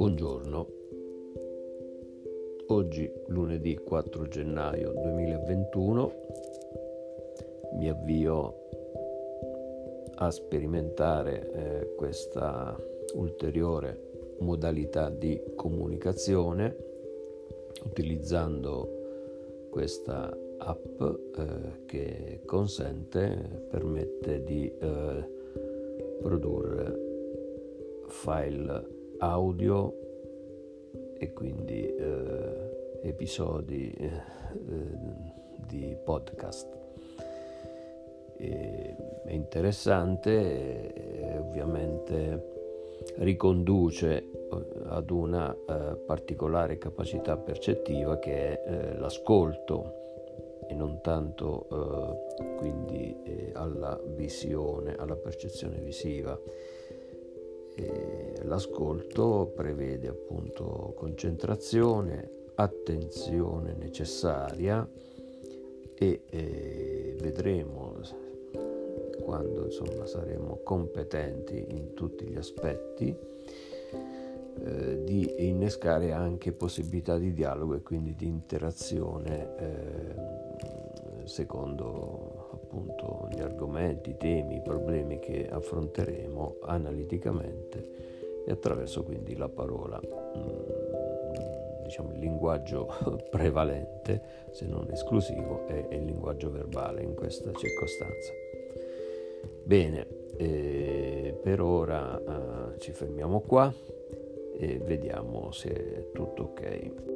Buongiorno, oggi lunedì 4 gennaio 2021 mi avvio a sperimentare eh, questa ulteriore modalità di comunicazione utilizzando questa app eh, che consente, permette di eh, produrre file audio e quindi eh, episodi eh, di podcast. E, è interessante, e ovviamente riconduce eh, ad una eh, particolare capacità percettiva che è eh, l'ascolto e non tanto eh, quindi alla visione, alla percezione visiva. E l'ascolto prevede appunto concentrazione, attenzione necessaria e eh, vedremo quando insomma saremo competenti in tutti gli aspetti eh, di innescare anche possibilità di dialogo e quindi di interazione eh, secondo appunto gli argomenti, i temi, i problemi che affronteremo analiticamente e attraverso quindi la parola, mm, diciamo il linguaggio prevalente, se non esclusivo, è il linguaggio verbale in questa circostanza. Bene, eh, per ora eh, ci fermiamo qua e vediamo se è tutto ok.